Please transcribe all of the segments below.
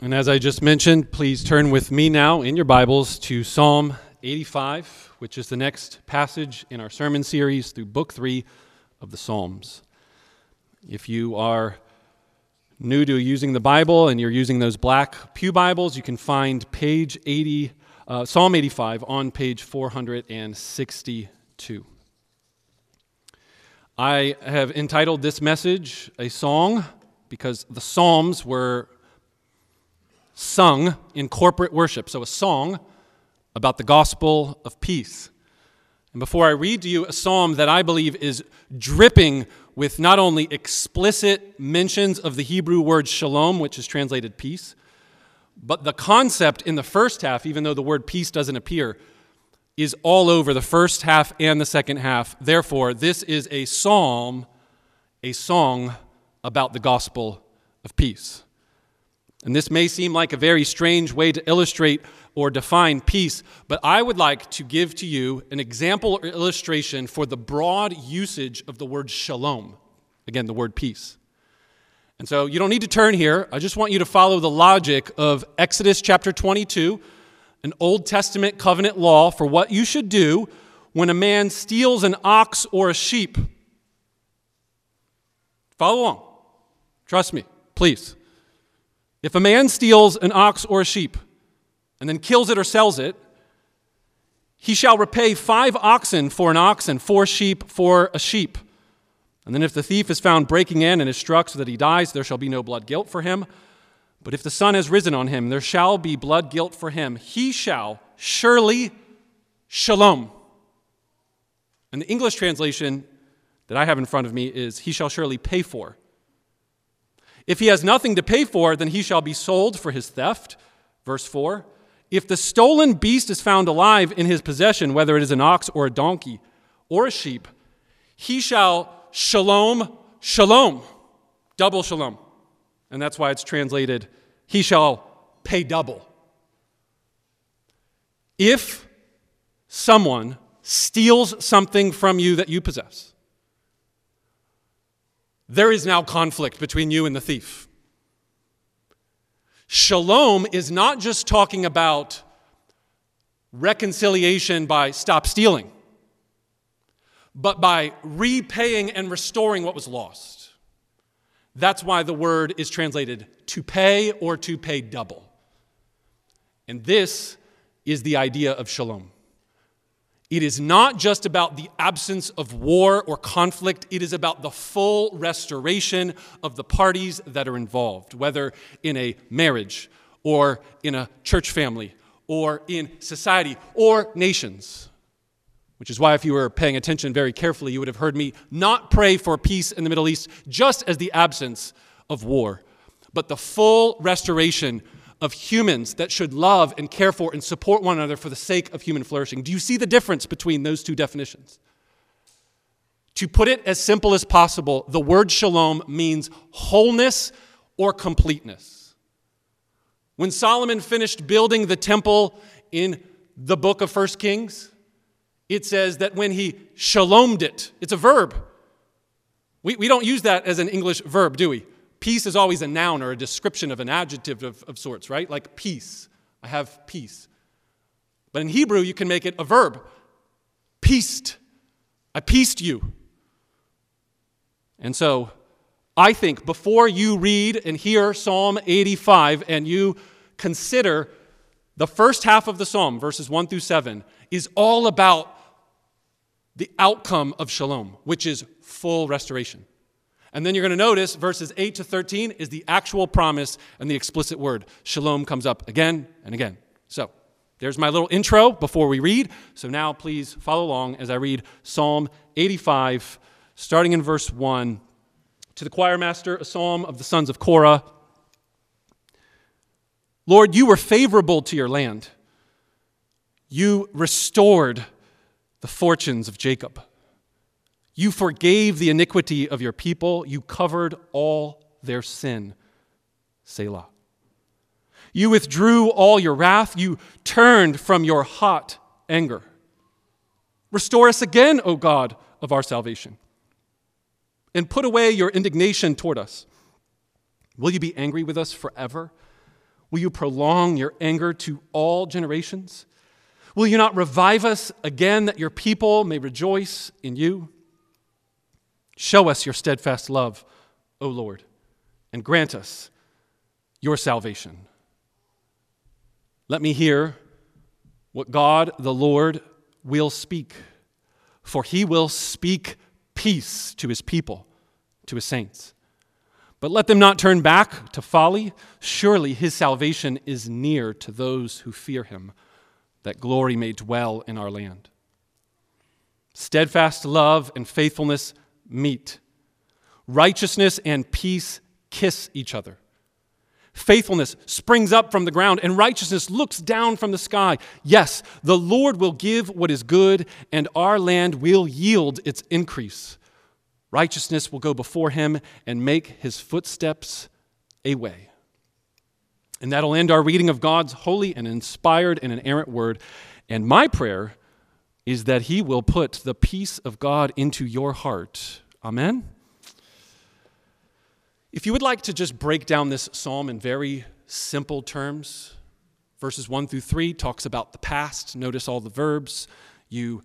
And as I just mentioned, please turn with me now in your Bibles to Psalm 85, which is the next passage in our sermon series through Book 3 of the Psalms. If you are new to using the Bible and you're using those black Pew Bibles, you can find page 80, uh, Psalm 85 on page 462. I have entitled this message a song because the Psalms were sung in corporate worship. So, a song about the gospel of peace. And before I read to you a psalm that I believe is dripping with not only explicit mentions of the Hebrew word shalom, which is translated peace, but the concept in the first half, even though the word peace doesn't appear, is all over the first half and the second half. Therefore, this is a psalm, a song about the gospel of peace. And this may seem like a very strange way to illustrate or define peace, but I would like to give to you an example or illustration for the broad usage of the word shalom. Again, the word peace. And so you don't need to turn here. I just want you to follow the logic of Exodus chapter 22, an Old Testament covenant law for what you should do when a man steals an ox or a sheep. Follow along. Trust me, please. If a man steals an ox or a sheep and then kills it or sells it, he shall repay five oxen for an ox and four sheep for a sheep. And then if the thief is found breaking in and is struck so that he dies, there shall be no blood guilt for him. But if the sun has risen on him, there shall be blood guilt for him. He shall surely shalom. And the English translation that I have in front of me is, He shall surely pay for. If he has nothing to pay for, then he shall be sold for his theft. Verse 4. If the stolen beast is found alive in his possession, whether it is an ox or a donkey or a sheep, he shall shalom, shalom, double shalom. And that's why it's translated, he shall pay double. If someone steals something from you that you possess, there is now conflict between you and the thief. Shalom is not just talking about reconciliation by stop stealing, but by repaying and restoring what was lost. That's why the word is translated to pay or to pay double. And this is the idea of shalom. It is not just about the absence of war or conflict, it is about the full restoration of the parties that are involved, whether in a marriage or in a church family or in society or nations. Which is why, if you were paying attention very carefully, you would have heard me not pray for peace in the Middle East just as the absence of war, but the full restoration of humans that should love and care for and support one another for the sake of human flourishing. Do you see the difference between those two definitions? To put it as simple as possible, the word shalom means wholeness or completeness. When Solomon finished building the temple in the book of First Kings, it says that when he shalomed it, it's a verb. We, we don't use that as an English verb, do we? Peace is always a noun or a description of an adjective of, of sorts, right? Like peace. I have peace. But in Hebrew, you can make it a verb. Peaced. I peaced you. And so, I think before you read and hear Psalm 85 and you consider the first half of the psalm, verses 1 through 7, is all about the outcome of shalom, which is full restoration. And then you're going to notice verses 8 to 13 is the actual promise and the explicit word. Shalom comes up again and again. So there's my little intro before we read. So now please follow along as I read Psalm 85, starting in verse 1. To the choir master, a psalm of the sons of Korah. Lord, you were favorable to your land. You restored the fortunes of Jacob. You forgave the iniquity of your people. You covered all their sin. Selah. You withdrew all your wrath. You turned from your hot anger. Restore us again, O God of our salvation, and put away your indignation toward us. Will you be angry with us forever? Will you prolong your anger to all generations? Will you not revive us again that your people may rejoice in you? Show us your steadfast love, O Lord, and grant us your salvation. Let me hear what God the Lord will speak, for he will speak peace to his people, to his saints. But let them not turn back to folly. Surely his salvation is near to those who fear him, that glory may dwell in our land. Steadfast love and faithfulness meet, righteousness and peace kiss each other. Faithfulness springs up from the ground, and righteousness looks down from the sky. Yes, the Lord will give what is good, and our land will yield its increase. Righteousness will go before him and make his footsteps a way. And that'll end our reading of God's holy and inspired and inerrant word. And my prayer is that he will put the peace of God into your heart. Amen. If you would like to just break down this psalm in very simple terms, verses 1 through 3 talks about the past. Notice all the verbs. You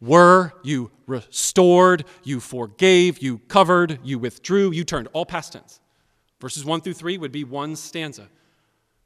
were, you restored, you forgave, you covered, you withdrew, you turned, all past tense. Verses 1 through 3 would be one stanza.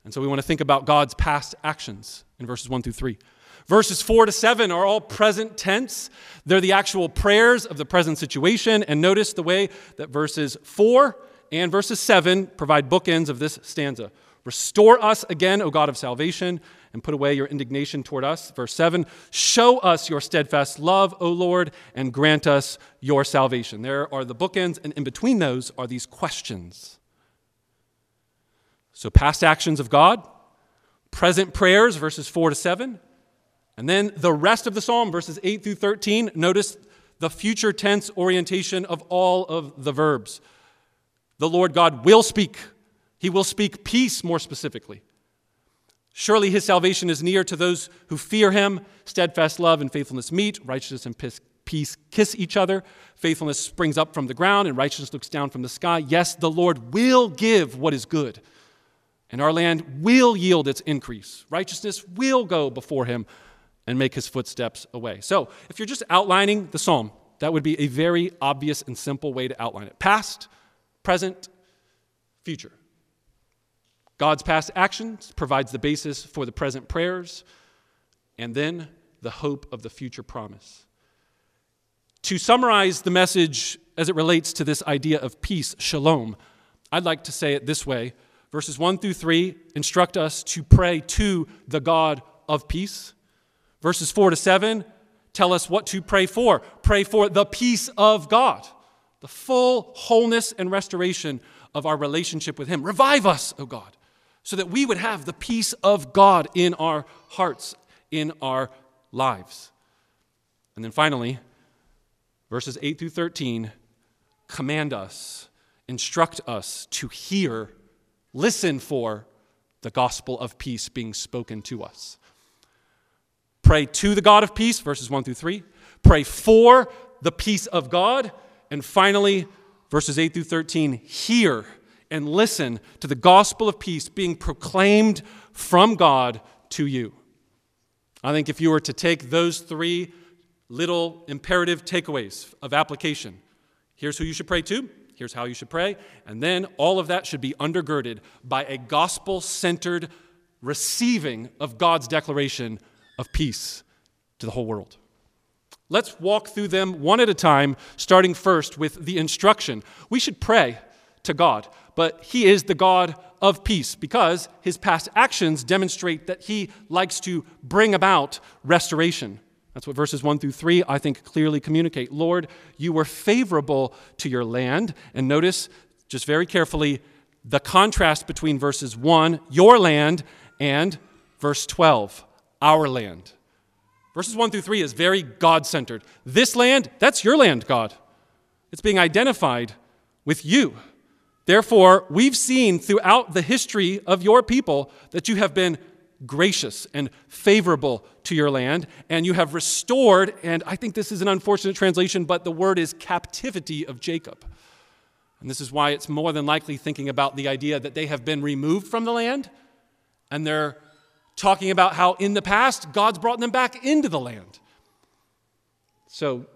And so we want to think about God's past actions in verses 1 through 3. Verses 4 to 7 are all present tense. They're the actual prayers of the present situation. And notice the way that verses 4 and verses 7 provide bookends of this stanza. Restore us again, O God of salvation and put away your indignation toward us. Verse 7 Show us your steadfast love, O Lord, and grant us your salvation. There are the bookends, and in between those are these questions. So, past actions of God, present prayers, verses 4 to 7, and then the rest of the psalm, verses 8 through 13. Notice the future tense orientation of all of the verbs. The Lord God will speak. He will speak peace more specifically. Surely his salvation is near to those who fear him. Steadfast love and faithfulness meet, righteousness and peace kiss each other. Faithfulness springs up from the ground, and righteousness looks down from the sky. Yes, the Lord will give what is good, and our land will yield its increase. Righteousness will go before him and make his footsteps away. So, if you're just outlining the psalm, that would be a very obvious and simple way to outline it past, present, future. God's past actions provides the basis for the present prayers and then the hope of the future promise. To summarize the message as it relates to this idea of peace, shalom, I'd like to say it this way. Verses 1 through 3 instruct us to pray to the God of peace. Verses 4 to 7 tell us what to pray for. Pray for the peace of God, the full wholeness and restoration of our relationship with Him. Revive us, O God so that we would have the peace of God in our hearts, in our lives. And then finally, verses 8 through 13 command us, instruct us to hear, listen for the gospel of peace being spoken to us. Pray to the God of peace, verses 1 through 3. Pray for the peace of God. And finally, verses 8 through 13, hear and listen to the gospel of peace being proclaimed from God to you. I think if you were to take those three little imperative takeaways of application, here's who you should pray to, here's how you should pray, and then all of that should be undergirded by a gospel centered receiving of God's declaration of peace to the whole world. Let's walk through them one at a time, starting first with the instruction. We should pray to God but he is the God of peace because his past actions demonstrate that he likes to bring about restoration. That's what verses 1 through 3, I think, clearly communicate. Lord, you were favorable to your land. And notice, just very carefully, the contrast between verses 1, your land, and verse 12, our land. Verses 1 through 3 is very God centered. This land, that's your land, God. It's being identified with you. Therefore, we've seen throughout the history of your people that you have been gracious and favorable to your land, and you have restored, and I think this is an unfortunate translation, but the word is captivity of Jacob. And this is why it's more than likely thinking about the idea that they have been removed from the land And they're talking about how in the past God's brought them back into the land. So,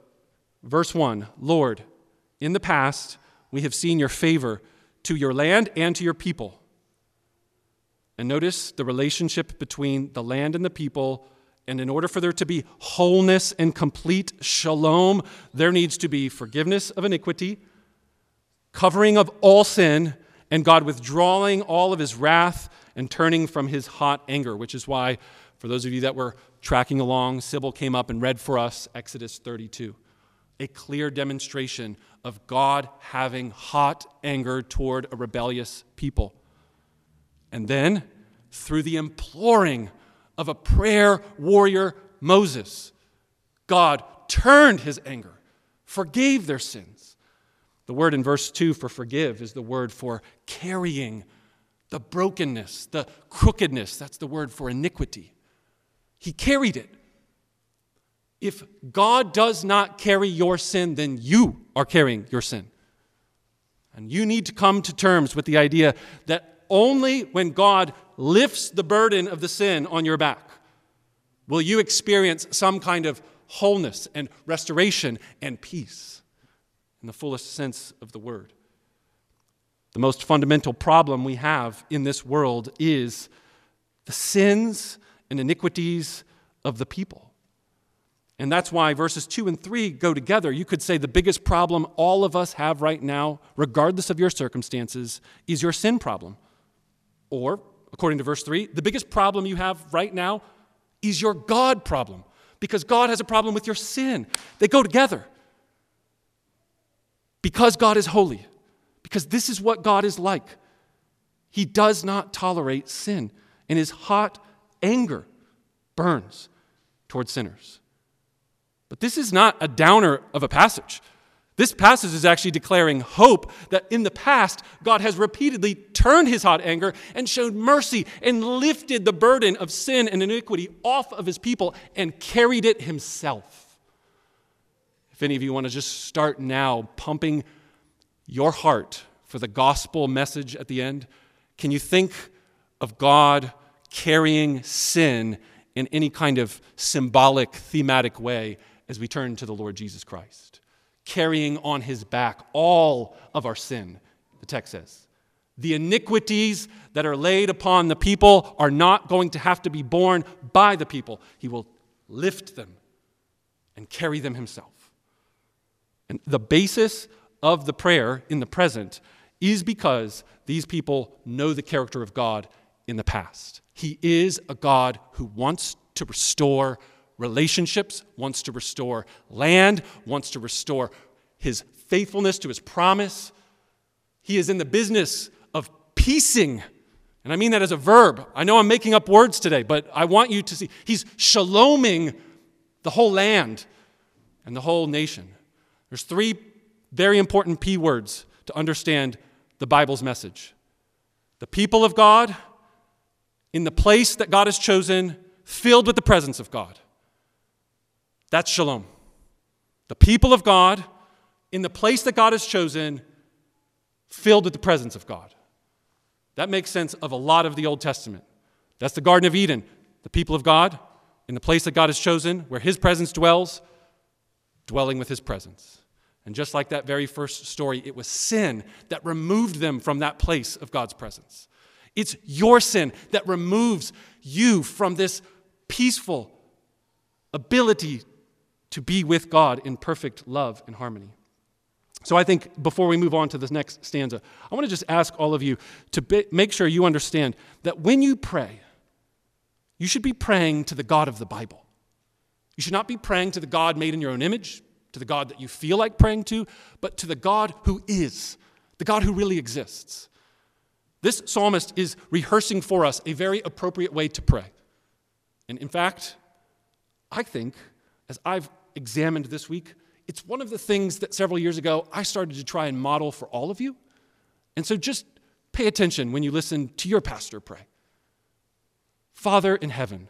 verse 1 Lord, in the past we have seen your favor to your land and to your people. And notice the relationship between the land and the people. And in order for there to be wholeness and complete shalom, there needs to be forgiveness of iniquity, covering of all sin, and God withdrawing all of his wrath and turning from his hot anger, which is why, for those of you that were tracking along, Sybil came up and read for us Exodus 32. A clear demonstration of God having hot anger toward a rebellious people. And then, through the imploring of a prayer warrior, Moses, God turned his anger, forgave their sins. The word in verse 2 for forgive is the word for carrying the brokenness, the crookedness. That's the word for iniquity. He carried it. If God does not carry your sin, then you are carrying your sin. And you need to come to terms with the idea that only when God lifts the burden of the sin on your back will you experience some kind of wholeness and restoration and peace in the fullest sense of the word. The most fundamental problem we have in this world is the sins and iniquities of the people. And that's why verses 2 and 3 go together. You could say the biggest problem all of us have right now, regardless of your circumstances, is your sin problem. Or, according to verse 3, the biggest problem you have right now is your God problem, because God has a problem with your sin. They go together. Because God is holy, because this is what God is like. He does not tolerate sin, and his hot anger burns towards sinners. But this is not a downer of a passage. This passage is actually declaring hope that in the past, God has repeatedly turned his hot anger and showed mercy and lifted the burden of sin and iniquity off of his people and carried it himself. If any of you want to just start now pumping your heart for the gospel message at the end, can you think of God carrying sin in any kind of symbolic, thematic way as we turn to the Lord Jesus Christ? Carrying on his back all of our sin, the text says. The iniquities that are laid upon the people are not going to have to be borne by the people. He will lift them and carry them himself. And the basis of the prayer in the present is because these people know the character of God in the past. He is a God who wants to restore relationships, wants to restore land, wants to restore his faithfulness to his promise. He is in the business of piecing. And I mean that as a verb. I know I'm making up words today, but I want you to see. He's shaloming the whole land and the whole nation. There's three very important P words to understand the Bible's message. The people of God in the place that God has chosen, filled with the presence of God. That's shalom. The people of God in the place that God has chosen, filled with the presence of God. That makes sense of a lot of the Old Testament. That's the Garden of Eden, the people of God in the place that God has chosen, where His presence dwells, dwelling with His presence. And just like that very first story, it was sin that removed them from that place of God's presence. It's your sin that removes you from this peaceful ability to be with God in perfect love and harmony. So, I think before we move on to this next stanza, I want to just ask all of you to be, make sure you understand that when you pray, you should be praying to the God of the Bible. You should not be praying to the God made in your own image, to the God that you feel like praying to, but to the God who is, the God who really exists. This psalmist is rehearsing for us a very appropriate way to pray. And in fact, I think, as I've examined this week, it's one of the things that several years ago I started to try and model for all of you. And so just pay attention when you listen to your pastor pray. Father in heaven,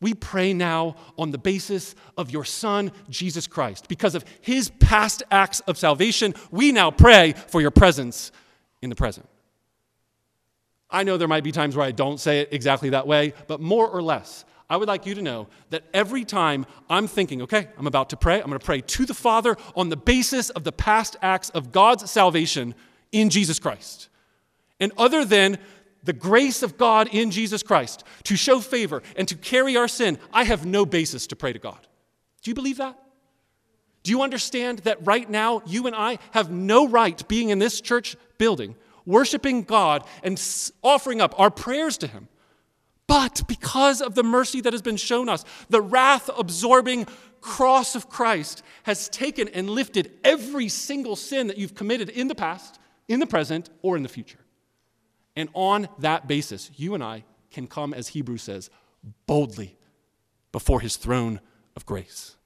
we pray now on the basis of your Son, Jesus Christ. Because of his past acts of salvation, we now pray for your presence in the present. I know there might be times where I don't say it exactly that way, but more or less, I would like you to know that every time I'm thinking, okay, I'm about to pray, I'm going to pray to the Father on the basis of the past acts of God's salvation in Jesus Christ. And other than the grace of God in Jesus Christ to show favor and to carry our sin, I have no basis to pray to God. Do you believe that? Do you understand that right now you and I have no right being in this church building, worshiping God and offering up our prayers to Him? But because of the mercy that has been shown us, the wrath absorbing cross of Christ has taken and lifted every single sin that you've committed in the past, in the present, or in the future. And on that basis, you and I can come, as Hebrews says, boldly before his throne of grace.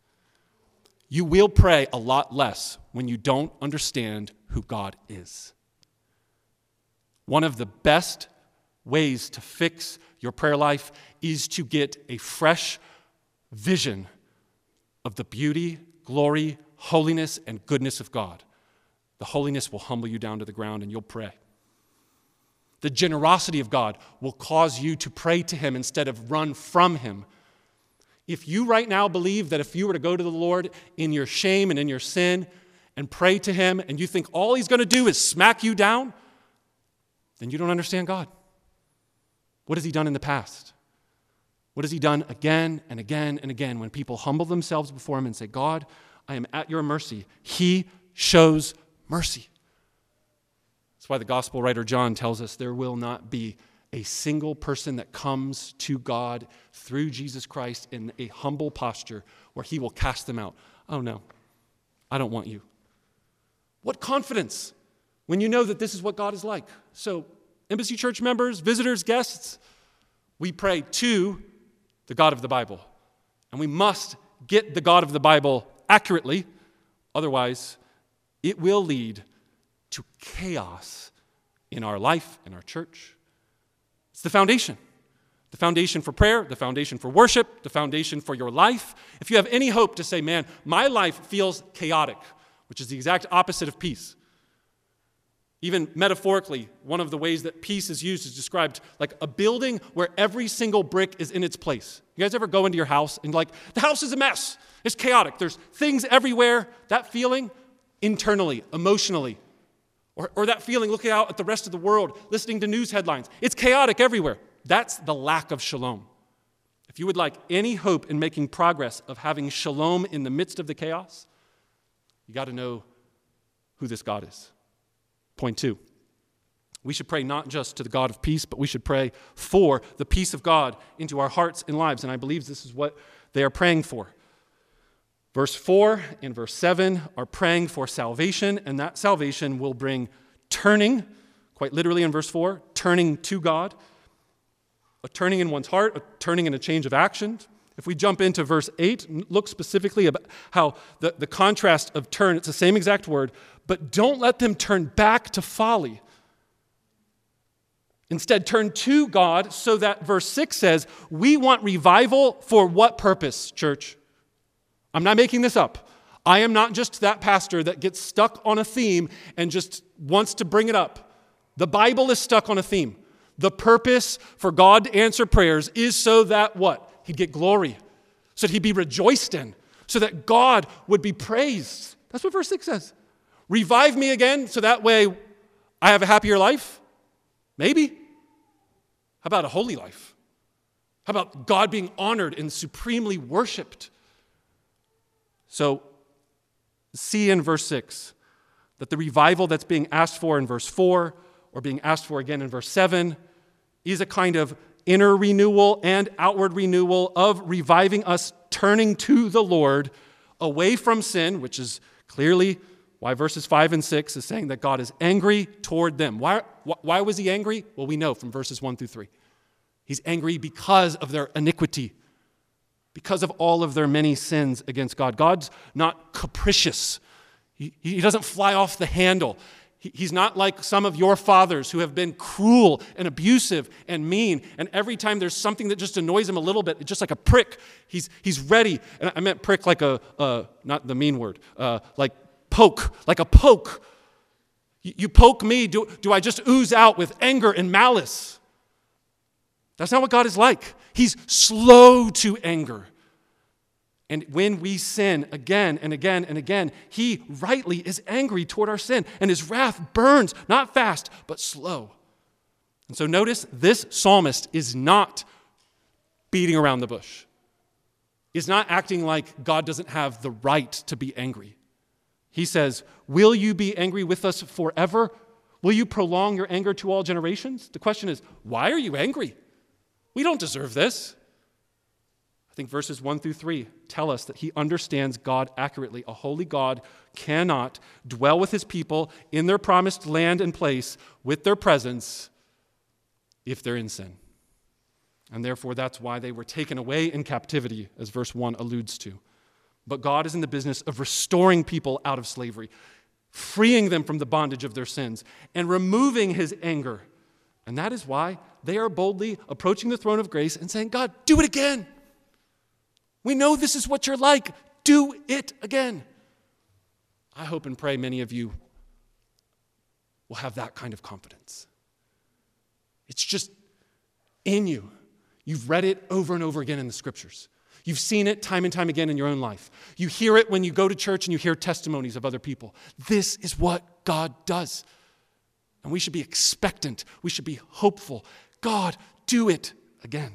You will pray a lot less when you don't understand who God is. One of the best ways to fix your prayer life is to get a fresh vision of the beauty, glory, holiness, and goodness of God. The holiness will humble you down to the ground and you'll pray. The generosity of God will cause you to pray to Him instead of run from Him. If you right now believe that if you were to go to the Lord in your shame and in your sin and pray to Him and you think all He's going to do is smack you down, then you don't understand God. What has He done in the past? What has He done again and again and again when people humble themselves before Him and say, God, I am at your mercy? He shows mercy. That's why the gospel writer John tells us there will not be a single person that comes to God through Jesus Christ in a humble posture where he will cast them out. Oh no, I don't want you. What confidence when you know that this is what God is like. So, Embassy Church members, visitors, guests, we pray to the God of the Bible. And we must get the God of the Bible accurately, otherwise, it will lead to chaos in our life, in our church. It's the foundation. The foundation for prayer, the foundation for worship, the foundation for your life. If you have any hope to say, man, my life feels chaotic, which is the exact opposite of peace. Even metaphorically, one of the ways that peace is used is described like a building where every single brick is in its place. You guys ever go into your house and like, the house is a mess, it's chaotic, there's things everywhere. That feeling, internally, emotionally, or, or that feeling looking out at the rest of the world, listening to news headlines. It's chaotic everywhere. That's the lack of shalom. If you would like any hope in making progress of having shalom in the midst of the chaos, you got to know who this God is. Point two. We should pray not just to the God of peace, but we should pray for the peace of God into our hearts and lives. And I believe this is what they are praying for. Verse 4 and verse 7 are praying for salvation, and that salvation will bring turning, quite literally in verse 4, turning to God, a turning in one's heart, a turning in a change of action. If we jump into verse 8, look specifically about how the, the contrast of turn, it's the same exact word, but don't let them turn back to folly. Instead, turn to God so that verse 6 says, We want revival for what purpose, church? I'm not making this up. I am not just that pastor that gets stuck on a theme and just wants to bring it up. The Bible is stuck on a theme. The purpose for God to answer prayers is so that what? He'd get glory, so that he'd be rejoiced in, so that God would be praised. That's what verse 6 says. Revive me again so that way I have a happier life? Maybe. How about a holy life? How about God being honored and supremely worshiped? So, see in verse 6 that the revival that's being asked for in verse 4 or being asked for again in verse 7 is a kind of inner renewal and outward renewal of reviving us, turning to the Lord away from sin, which is clearly why verses 5 and 6 is saying that God is angry toward them. Why, why was he angry? Well, we know from verses 1 through 3. He's angry because of their iniquity because of all of their many sins against God. God's not capricious, He, he doesn't fly off the handle. He, he's not like some of your fathers who have been cruel and abusive and mean. And every time there's something that just annoys him a little bit, just like a prick, he's, he's ready. And I meant prick like a, uh, not the mean word, uh, like poke, like a poke. You poke me, do, do I just ooze out with anger and malice? That's not what God is like. He's slow to anger. And when we sin again and again and again, He rightly is angry toward our sin, and His wrath burns, not fast, but slow. And so notice this psalmist is not beating around the bush, is not acting like God doesn't have the right to be angry. He says, Will you be angry with us forever? Will you prolong your anger to all generations? The question is, why are you angry? We don't deserve this. I think verses 1 through 3 tell us that he understands God accurately. A holy God cannot dwell with his people in their promised land and place with their presence if they're in sin. And therefore, that's why they were taken away in captivity, as verse 1 alludes to. But God is in the business of restoring people out of slavery, freeing them from the bondage of their sins, and removing his anger. And that is why they are boldly approaching the throne of grace and saying, God, do it again. We know this is what you're like. Do it again. I hope and pray many of you will have that kind of confidence. It's just in you. You've read it over and over again in the scriptures. You've seen it time and time again in your own life. You hear it when you go to church and you hear testimonies of other people. This is what God does. And we should be expectant. We should be hopeful. God, do it again.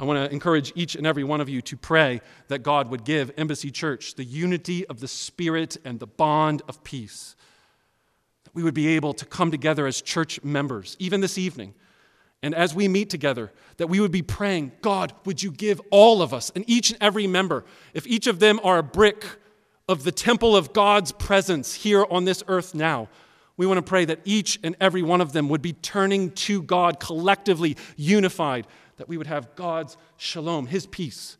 I want to encourage each and every one of you to pray that God would give Embassy Church the unity of the Spirit and the bond of peace. That we would be able to come together as church members, even this evening and as we meet together, that we would be praying, God, would you give all of us and each and every member, if each of them are a brick of the temple of God's presence here on this earth now, we want to pray that each and every one of them would be turning to God collectively, unified, that we would have God's shalom, His peace,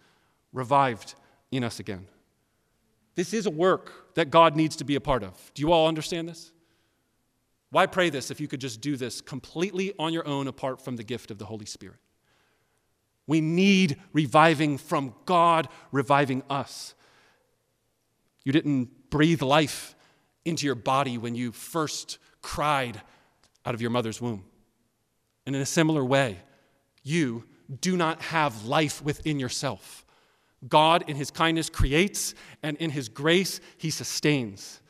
revived in us again. This is a work that God needs to be a part of. Do you all understand this? Why pray this if you could just do this completely on your own apart from the gift of the Holy Spirit? We need reviving from God reviving us. You didn't breathe life into your body when you first cried out of your mother's womb. And in a similar way, you do not have life within yourself. God, in His kindness, creates, and in His grace, He sustains.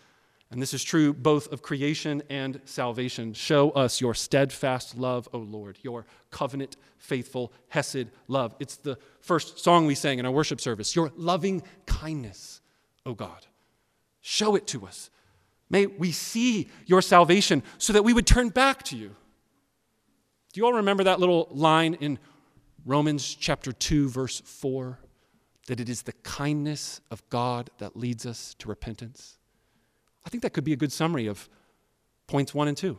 And this is true both of creation and salvation. Show us your steadfast love, O Lord, your covenant, faithful, Hesed love. It's the first song we sang in our worship service. Your loving kindness, O God. Show it to us. May we see your salvation so that we would turn back to you. Do you all remember that little line in Romans chapter 2, verse 4? That it is the kindness of God that leads us to repentance? I think that could be a good summary of points one and two.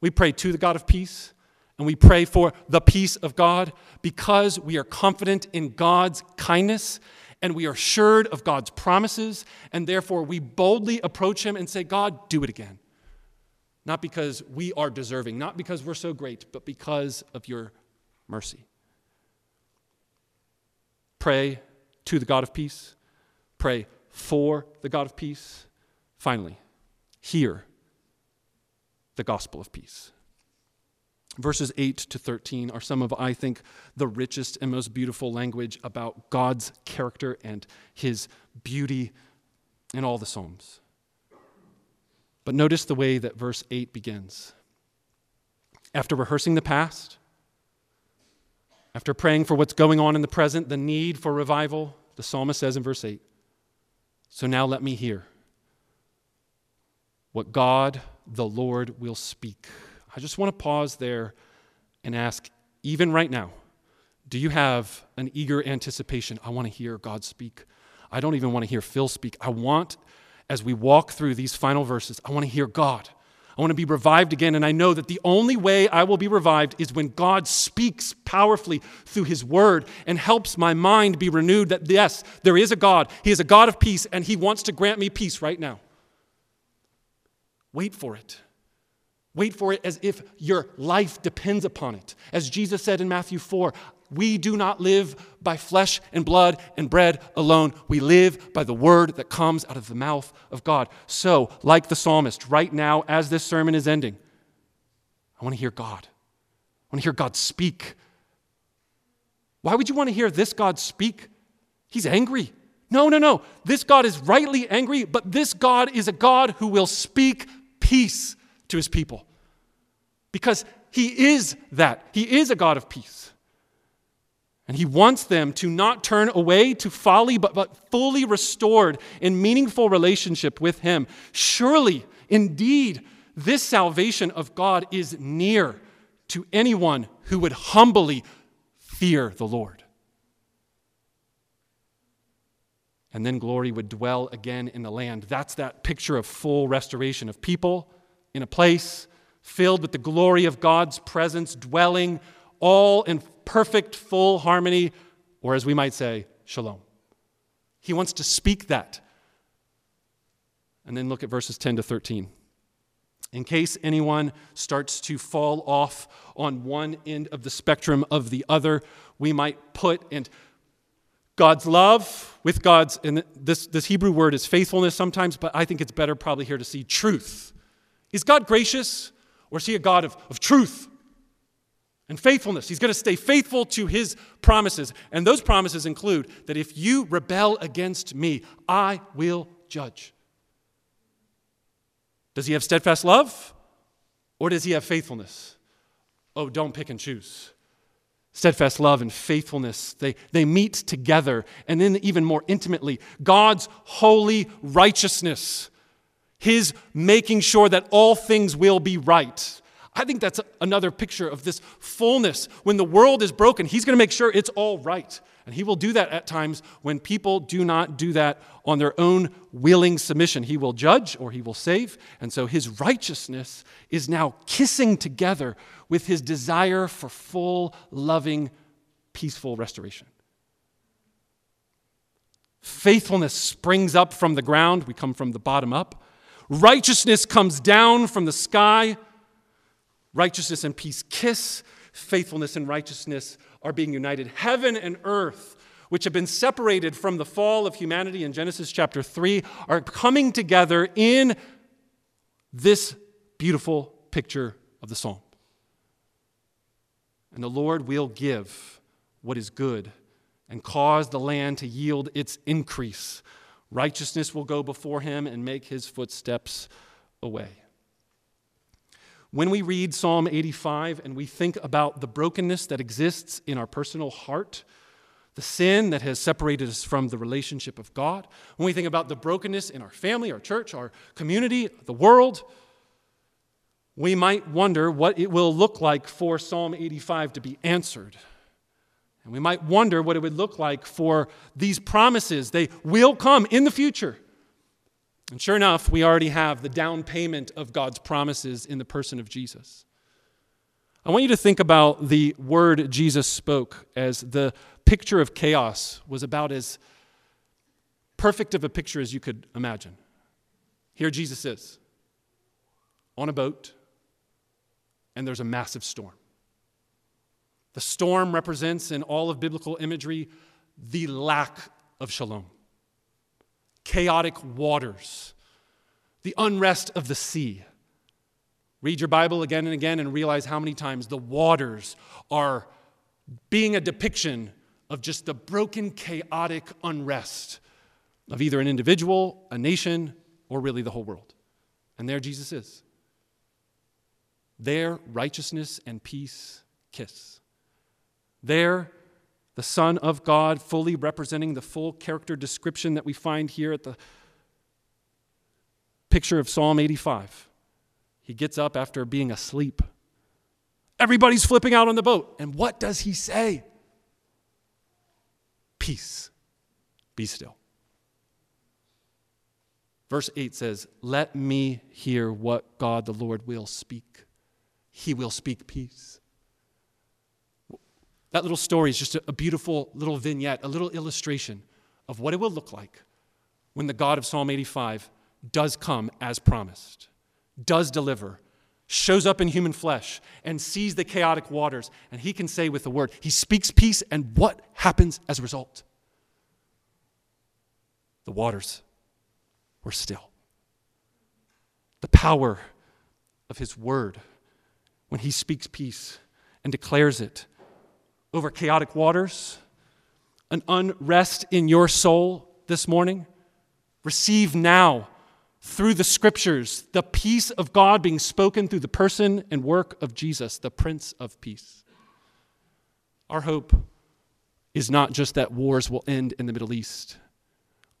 We pray to the God of peace, and we pray for the peace of God because we are confident in God's kindness and we are assured of God's promises, and therefore we boldly approach Him and say, God, do it again. Not because we are deserving, not because we're so great, but because of your mercy. Pray to the God of peace, pray for the God of peace Finally, hear the gospel of peace. Verses 8 to 13 are some of, I think, the richest and most beautiful language about God's character and his beauty in all the Psalms. But notice the way that verse 8 begins. After rehearsing the past, after praying for what's going on in the present, the need for revival, the psalmist says in verse 8, So now let me hear what God the Lord will speak. I just want to pause there and ask, even right now, do you have an eager anticipation? I want to hear God speak. I don't even want to hear Phil speak. I want, as we walk through these final verses, I want to hear God. I want to be revived again. And I know that the only way I will be revived is when God speaks powerfully through His Word and helps my mind be renewed that, yes, there is a God. He is a God of peace, and He wants to grant me peace right now. Wait for it. Wait for it as if your life depends upon it. As Jesus said in Matthew 4, we do not live by flesh and blood and bread alone. We live by the word that comes out of the mouth of God. So, like the psalmist, right now, as this sermon is ending, I want to hear God. I want to hear God speak. Why would you want to hear this God speak? He's angry. No, no, no. This God is rightly angry, but this God is a God who will speak peace to his people. Because he is that. He is a God of peace. And he wants them to not turn away to folly, but, but fully restored in meaningful relationship with him. Surely, indeed, this salvation of God is near to anyone who would humbly fear the Lord. And then glory would dwell again in the land. That's that picture of full restoration of people in a place filled with the glory of God's presence, dwelling all in perfect, full harmony, or as we might say, shalom. He wants to speak that. And then look at verses 10 to 13. In case anyone starts to fall off on one end of the spectrum of the other, we might put and God's love with God's, and this, this Hebrew word is faithfulness sometimes, but I think it's better probably here to see truth. Is God gracious or is he a God of, of truth and faithfulness? He's going to stay faithful to his promises. And those promises include that if you rebel against me, I will judge. Does he have steadfast love or does he have faithfulness? Oh, don't pick and choose. Steadfast love and faithfulness, they, they meet together. And then, even more intimately, God's holy righteousness, His making sure that all things will be right. I think that's another picture of this fullness. When the world is broken, He's going to make sure it's all right. And he will do that at times when people do not do that on their own willing submission. He will judge or he will save. And so his righteousness is now kissing together with his desire for full, loving, peaceful restoration. Faithfulness springs up from the ground. We come from the bottom up. Righteousness comes down from the sky. Righteousness and peace kiss. Faithfulness and righteousness are being united. Heaven and earth, which have been separated from the fall of humanity in Genesis chapter 3, are coming together in this beautiful picture of the psalm. And the Lord will give what is good and cause the land to yield its increase. Righteousness will go before him and make his footsteps away. When we read Psalm 85 and we think about the brokenness that exists in our personal heart, the sin that has separated us from the relationship of God, when we think about the brokenness in our family, our church, our community, the world, we might wonder what it will look like for Psalm 85 to be answered. And we might wonder what it would look like for these promises. They will come in the future. And sure enough, we already have the down payment of God's promises in the person of Jesus. I want you to think about the word Jesus spoke as the picture of chaos was about as perfect of a picture as you could imagine. Here Jesus is on a boat, and there's a massive storm. The storm represents, in all of biblical imagery, the lack of shalom chaotic waters, the unrest of the sea. Read your Bible again and again and realize how many times the waters are being a depiction of just the broken, chaotic unrest of either an individual, a nation, or really the whole world. And there Jesus is. There, righteousness and peace kiss. There, the Son of God, fully representing the full character description that we find here at the picture of Psalm 85. He gets up after being asleep. Everybody's flipping out on the boat. And what does he say? Peace, be still. Verse 8 says, Let me hear what God the Lord will speak. He will speak peace. That little story is just a, beautiful little vignette, a little illustration of what it will look like when the God of Psalm 85 does come as promised, does deliver shows up in human flesh and sees the chaotic waters, and he can say with the word, he speaks peace, and what happens as a result? The waters were still. The power of his word when he speaks peace and declares it over chaotic waters, an unrest in your soul this morning, receive now through the scriptures the peace of God being spoken through the person and work of Jesus, the Prince of Peace. Our hope is not just that wars will end in the Middle East.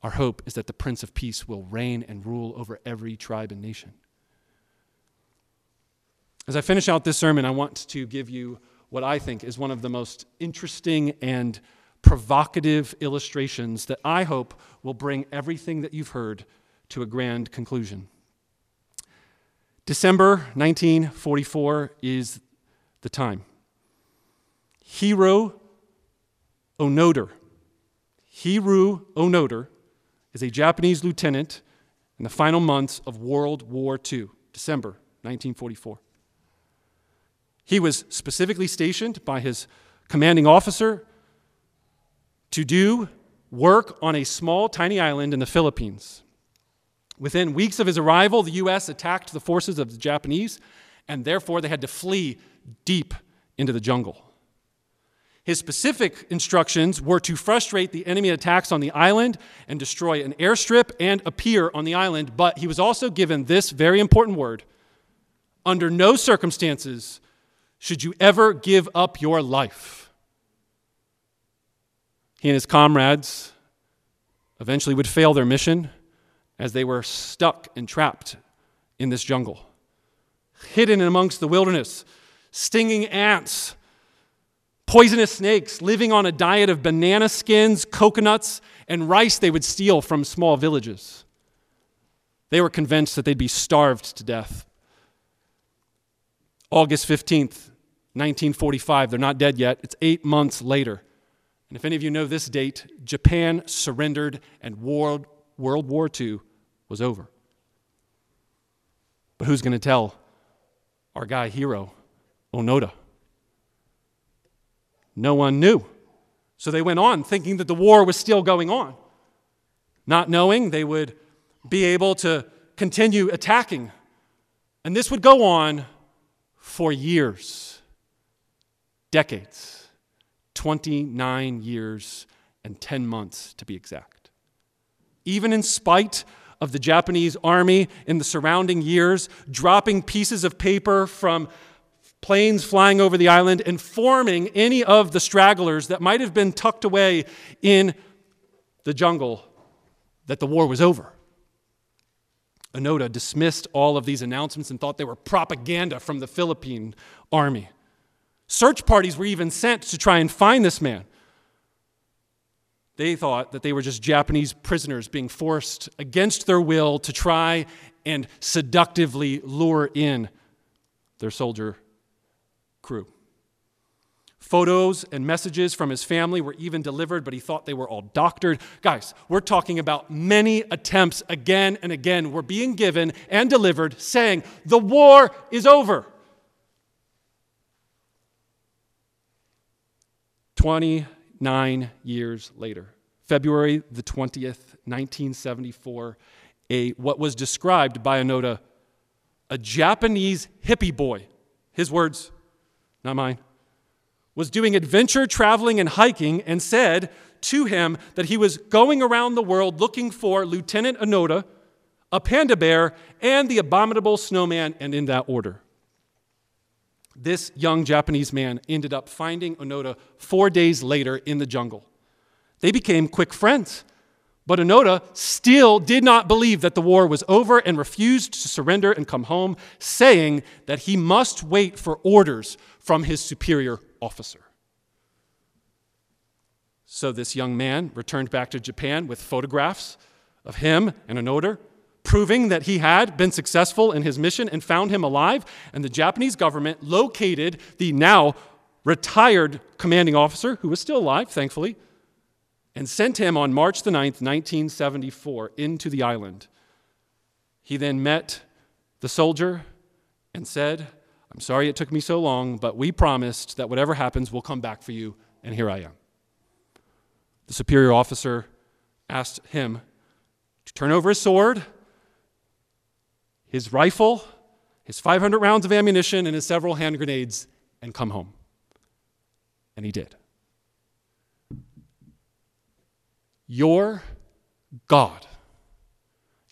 Our hope is that the Prince of Peace will reign and rule over every tribe and nation. As I finish out this sermon, I want to give you what I think is one of the most interesting and provocative illustrations that I hope will bring everything that you've heard to a grand conclusion. December 1944 is the time. Hiro Onoda, Hiroo Onoda, is a Japanese lieutenant in the final months of World War II, December 1944. He was specifically stationed by his commanding officer to do work on a small, tiny island in the Philippines. Within weeks of his arrival, the U.S. attacked the forces of the Japanese, and therefore they had to flee deep into the jungle. His specific instructions were to frustrate the enemy attacks on the island and destroy an airstrip and a pier on the island, but he was also given this very important word under no circumstances should you ever give up your life. He and his comrades eventually would fail their mission as they were stuck and trapped in this jungle. Hidden amongst the wilderness, stinging ants, poisonous snakes, living on a diet of banana skins, coconuts, and rice they would steal from small villages. They were convinced that they'd be starved to death. August 15th, 1945. They're not dead yet. It's eight months later. And if any of you know this date, Japan surrendered and World, World War II was over. But who's going to tell our guy, hero, Onoda? No one knew. So they went on thinking that the war was still going on, not knowing they would be able to continue attacking. And this would go on for years, decades, 29 years and 10 months to be exact. Even in spite of the Japanese army in the surrounding years, dropping pieces of paper from planes flying over the island, informing any of the stragglers that might have been tucked away in the jungle that the war was over. Onoda dismissed all of these announcements and thought they were propaganda from the Philippine army. Search parties were even sent to try and find this man. They thought that they were just Japanese prisoners being forced against their will to try and seductively lure in their soldier crew. Photos and messages from his family were even delivered, but he thought they were all doctored. Guys, we're talking about many attempts again and again were being given and delivered saying, the war is over. 29 years later, February the 20th, 1974, a, what was described by Onoda, a Japanese hippie boy, his words, not mine, was doing adventure traveling and hiking and said to him that he was going around the world looking for Lieutenant Onoda, a panda bear, and the abominable snowman, and in that order. This young Japanese man ended up finding Onoda four days later in the jungle. They became quick friends. But Onoda still did not believe that the war was over and refused to surrender and come home, saying that he must wait for orders from his superior officer. So this young man returned back to Japan with photographs of him and Onoda, proving that he had been successful in his mission and found him alive. And the Japanese government located the now retired commanding officer, who was still alive, thankfully, and sent him on March the 9th, 1974, into the island. He then met the soldier and said, I'm sorry it took me so long, but we promised that whatever happens, we'll come back for you, and here I am. The superior officer asked him to turn over his sword, his rifle, his 500 rounds of ammunition, and his several hand grenades, and come home. And he did. Your God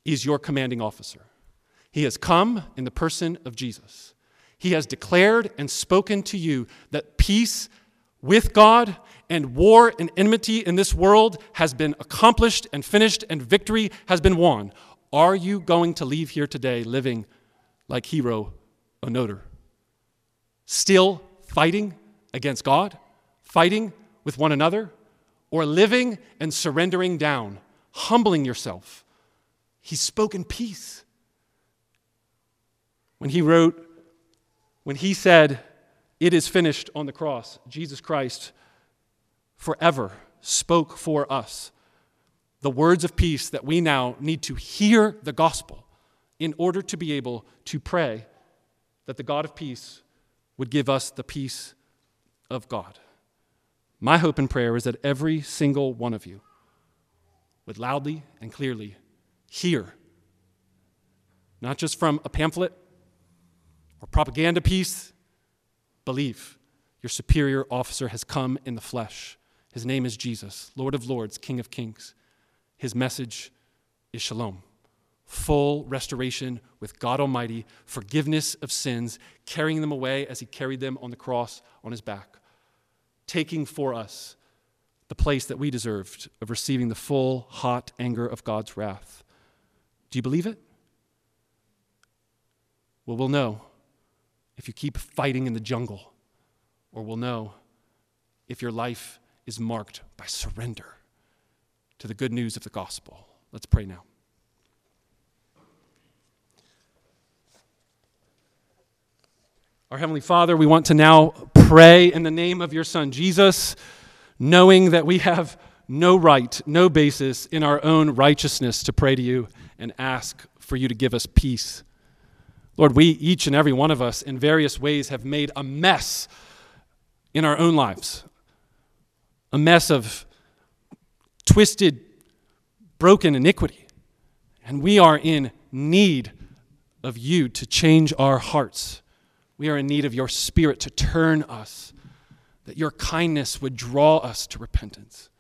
is your commanding officer. He has come in the person of Jesus. He has declared and spoken to you that peace with God and war and enmity in this world has been accomplished and finished and victory has been won. Are you going to leave here today living like Hiroo Onoda? Still fighting against God? Fighting with one another? Or living and surrendering down, humbling yourself? He's spoken peace. When he wrote, when he said, It is finished on the cross, Jesus Christ forever spoke for us the words of peace that we now need to hear the gospel in order to be able to pray that the God of peace would give us the peace of God. My hope and prayer is that every single one of you would loudly and clearly hear, not just from a pamphlet or propaganda piece, believe your superior officer has come in the flesh. His name is Jesus, Lord of Lords, King of Kings. His message is shalom full restoration with God Almighty, forgiveness of sins, carrying them away as He carried them on the cross on His back, taking for us the place that we deserved of receiving the full, hot anger of God's wrath. Do you believe it? Well, we'll know if you keep fighting in the jungle, or we'll know if your life is marked by surrender to the good news of the gospel. Let's pray now. Our Heavenly Father, we want to now pray in the name of your Son, Jesus, knowing that we have no right, no basis in our own righteousness to pray to you and ask for you to give us peace. Lord, we, each and every one of us, in various ways, have made a mess in our own lives a mess of twisted, broken iniquity. And we are in need of you to change our hearts. We are in need of your spirit to turn us, that your kindness would draw us to repentance.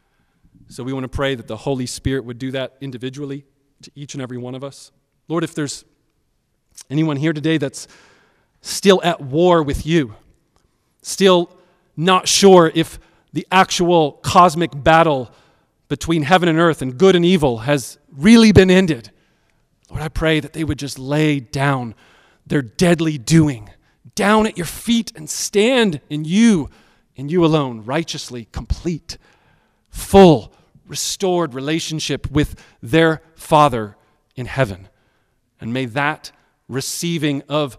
So we want to pray that the Holy Spirit would do that individually to each and every one of us. Lord, if there's anyone here today that's still at war with you, still not sure if the actual cosmic battle between heaven and earth and good and evil has really been ended. Lord, I pray that they would just lay down their deadly doing down at your feet and stand in you, in you alone, righteously, complete, full, restored relationship with their Father in heaven. And may that receiving of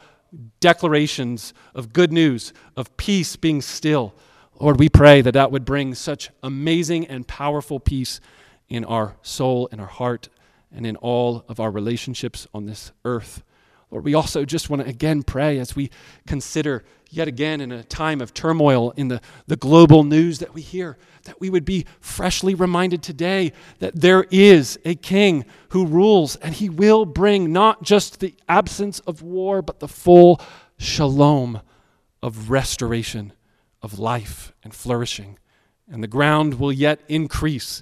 declarations of good news, of peace being still, Lord, we pray that that would bring such amazing and powerful peace in our soul, in our heart, and in all of our relationships on this earth. Lord, we also just want to again pray as we consider yet again in a time of turmoil in the, the global news that we hear, that we would be freshly reminded today that there is a king who rules and he will bring not just the absence of war, but the full shalom of restoration of life and flourishing. And the ground will yet increase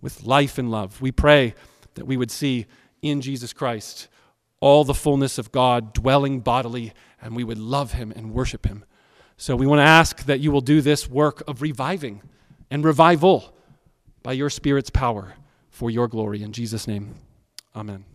with life and love. We pray that we would see in Jesus Christ all the fullness of God dwelling bodily, and we would love him and worship him. So we want to ask that you will do this work of reviving and revival by your Spirit's power for your glory. In Jesus' name, amen.